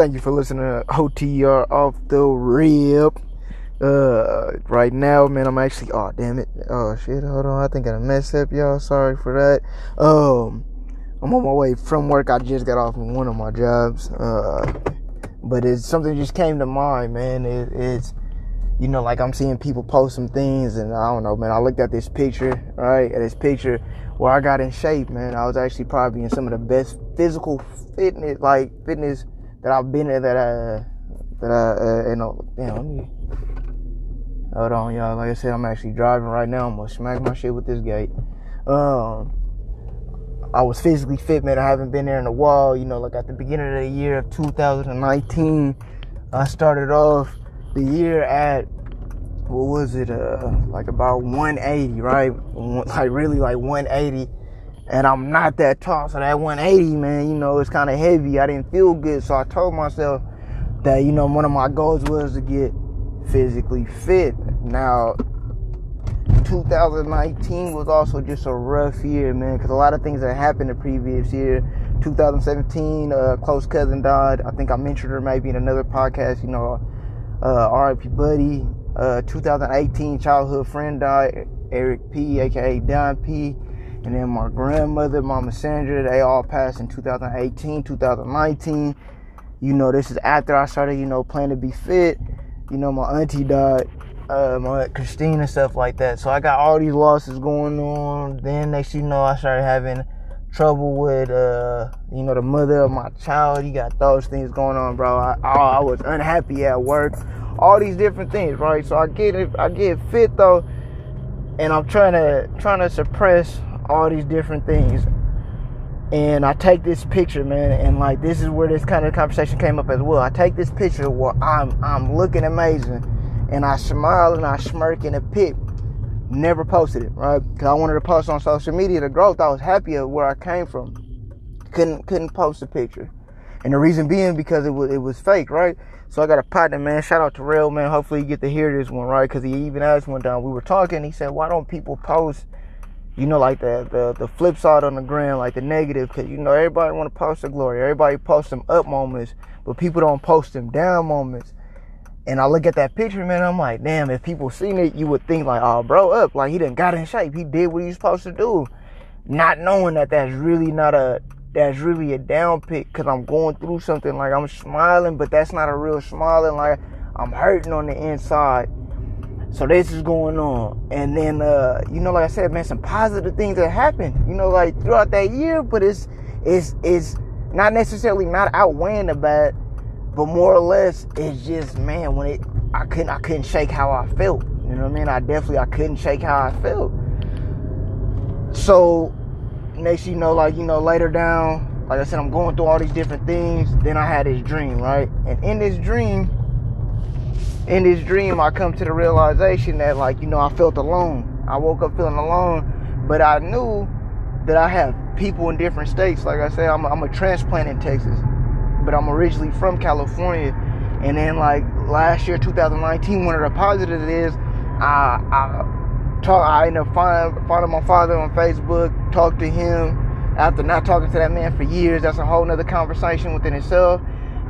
thank you for listening to OTR off the rip. Uh, right now, man, I'm actually. Oh, damn it. Oh shit. Hold on. I think I messed up, y'all. Sorry for that. Um, I'm on my way from work. I just got off one of my jobs. Uh, but it's something just came to mind, man. It, it's you know, like I'm seeing people post some things, and I don't know, man. I looked at this picture, right? At this picture where I got in shape, man. I was actually probably in some of the best physical fitness, like fitness that I've been. That I, that I, uh, you know, damn. Let me hold on, y'all. Like I said, I'm actually driving right now. I'm gonna smack my shit with this gate. Um, I was physically fit, man. I haven't been there in a while. You know, like at the beginning of the year of 2019, I started off the year at what was it? Uh, like about 180, right? Like really like 180. And I'm not that tall, so that 180, man, you know, it's kind of heavy. I didn't feel good, so I told myself that you know one of my goals was to get physically fit. Now, 2019 was also just a rough year, man, because a lot of things that happened the previous year. 2017, uh, close cousin died. I think I mentioned her maybe in another podcast. You know, uh, RIP Buddy. Uh, 2018, childhood friend died, Eric P, aka Don P. And then my grandmother, Mama Sandra, they all passed in 2018, 2019. You know, this is after I started, you know, playing to be fit. You know, my auntie died, uh, my aunt Christine and stuff like that. So I got all these losses going on. Then next you know, I started having trouble with uh you know the mother of my child you got those things going on bro I, I, I was unhappy at work all these different things right so i get it i get fit though and i'm trying to trying to suppress all these different things and i take this picture man and like this is where this kind of conversation came up as well i take this picture where i'm i'm looking amazing and i smile and i smirk in a pit never posted it, right? Because I wanted to post on social media the growth. I was happy of where I came from. Couldn't couldn't post a picture, and the reason being because it was it was fake, right? So I got a partner, man. Shout out to Rail, man. Hopefully you get to hear this one, right? Because he even asked one time we were talking. He said, "Why don't people post?" You know, like the the, the flip side on the ground, like the negative, because you know everybody want to post the glory, everybody post them up moments, but people don't post them down moments. And I look at that picture, man, I'm like, damn, if people seen it, you would think like, oh, bro, up. Like, he done got in shape. He did what he was supposed to do. Not knowing that that's really not a, that's really a down pick because I'm going through something. Like, I'm smiling, but that's not a real smiling. Like, I'm hurting on the inside. So this is going on. And then, uh, you know, like I said, man, some positive things that happened, you know, like throughout that year, but it's, it's, it's not necessarily not outweighing the bad but more or less, it's just man, when it I couldn't I couldn't shake how I felt. You know what I mean? I definitely I couldn't shake how I felt. So next you know, like, you know, later down, like I said, I'm going through all these different things. Then I had this dream, right? And in this dream, in this dream, I come to the realization that, like, you know, I felt alone. I woke up feeling alone, but I knew that I have people in different states. Like I said, I'm, I'm a transplant in Texas but I'm originally from California. And then like last year, 2019, one of the positives is I I talk I ended up finding, finding my father on Facebook, talked to him after not talking to that man for years. That's a whole nother conversation within itself.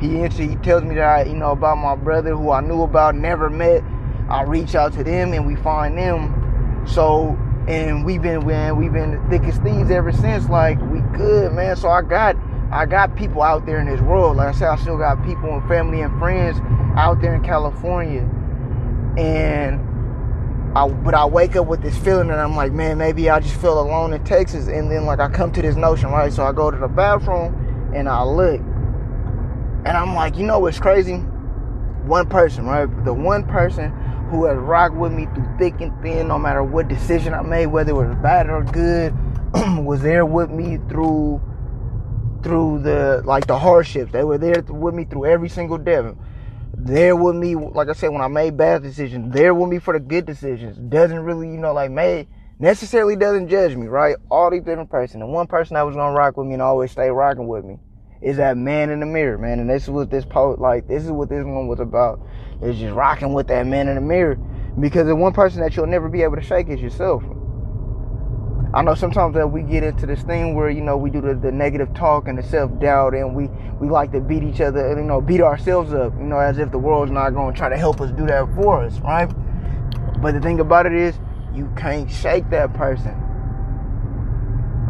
He tells me that I, you know about my brother who I knew about, never met. I reach out to them and we find them. So and we've been we've been thick as thieves ever since. Like we good, man. So I got I got people out there in this world. Like I said, I still got people and family and friends out there in California. And I but I wake up with this feeling and I'm like, man, maybe I just feel alone in Texas. And then like I come to this notion, right? So I go to the bathroom and I look. And I'm like, you know what's crazy? One person, right? The one person who has rocked with me through thick and thin, no matter what decision I made, whether it was bad or good, was there with me through through the like the hardships. They were there with me through every single day. There with me, like I said, when I made bad decisions. There with me for the good decisions. Doesn't really, you know, like made necessarily doesn't judge me, right? All these different person. The one person that was gonna rock with me and always stay rocking with me is that man in the mirror, man. And this is what this post, like, this is what this one was about. Is just rocking with that man in the mirror. Because the one person that you'll never be able to shake is yourself. I know sometimes that we get into this thing where you know we do the, the negative talk and the self doubt, and we we like to beat each other, you know, beat ourselves up, you know, as if the world's not going to try to help us do that for us, right? But the thing about it is, you can't shake that person,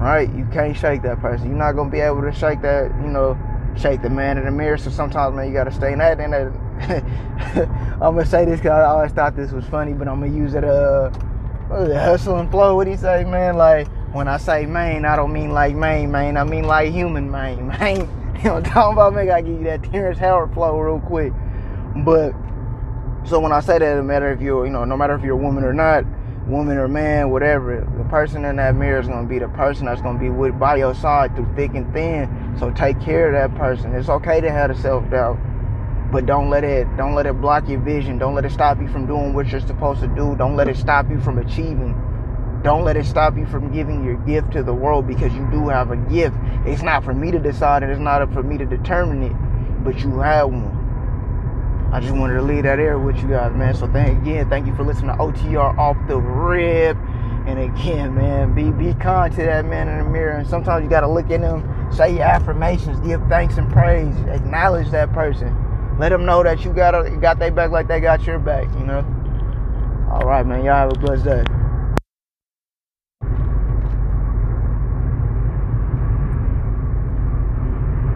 right? You can't shake that person. You're not gonna be able to shake that, you know, shake the man in the mirror. So sometimes, man, you gotta stay in that. And I'm gonna say this because I always thought this was funny, but I'm gonna use it. Uh it, hustle and flow. What do you say, man? Like when I say main, I don't mean like main, man. I mean like human main, man. you know, talking about me, I give you that Terrence Howard flow real quick. But so when I say that, no matter if you're, you know, no matter if you're a woman or not, woman or man, whatever, the person in that mirror is gonna be the person that's gonna be with by your side through thick and thin. So take care of that person. It's okay to have the self doubt but don't let it don't let it block your vision. Don't let it stop you from doing what you're supposed to do. Don't let it stop you from achieving. Don't let it stop you from giving your gift to the world because you do have a gift. It's not for me to decide and it's not for me to determine it but you have one i just wanted to leave that air with you guys man so thank again thank you for listening to otr off the rip and again man be be kind to that man in the mirror and sometimes you got to look at them say your affirmations give thanks and praise acknowledge that person let them know that you got got their back like they got your back, you know. All right, man. Y'all have a blessed day.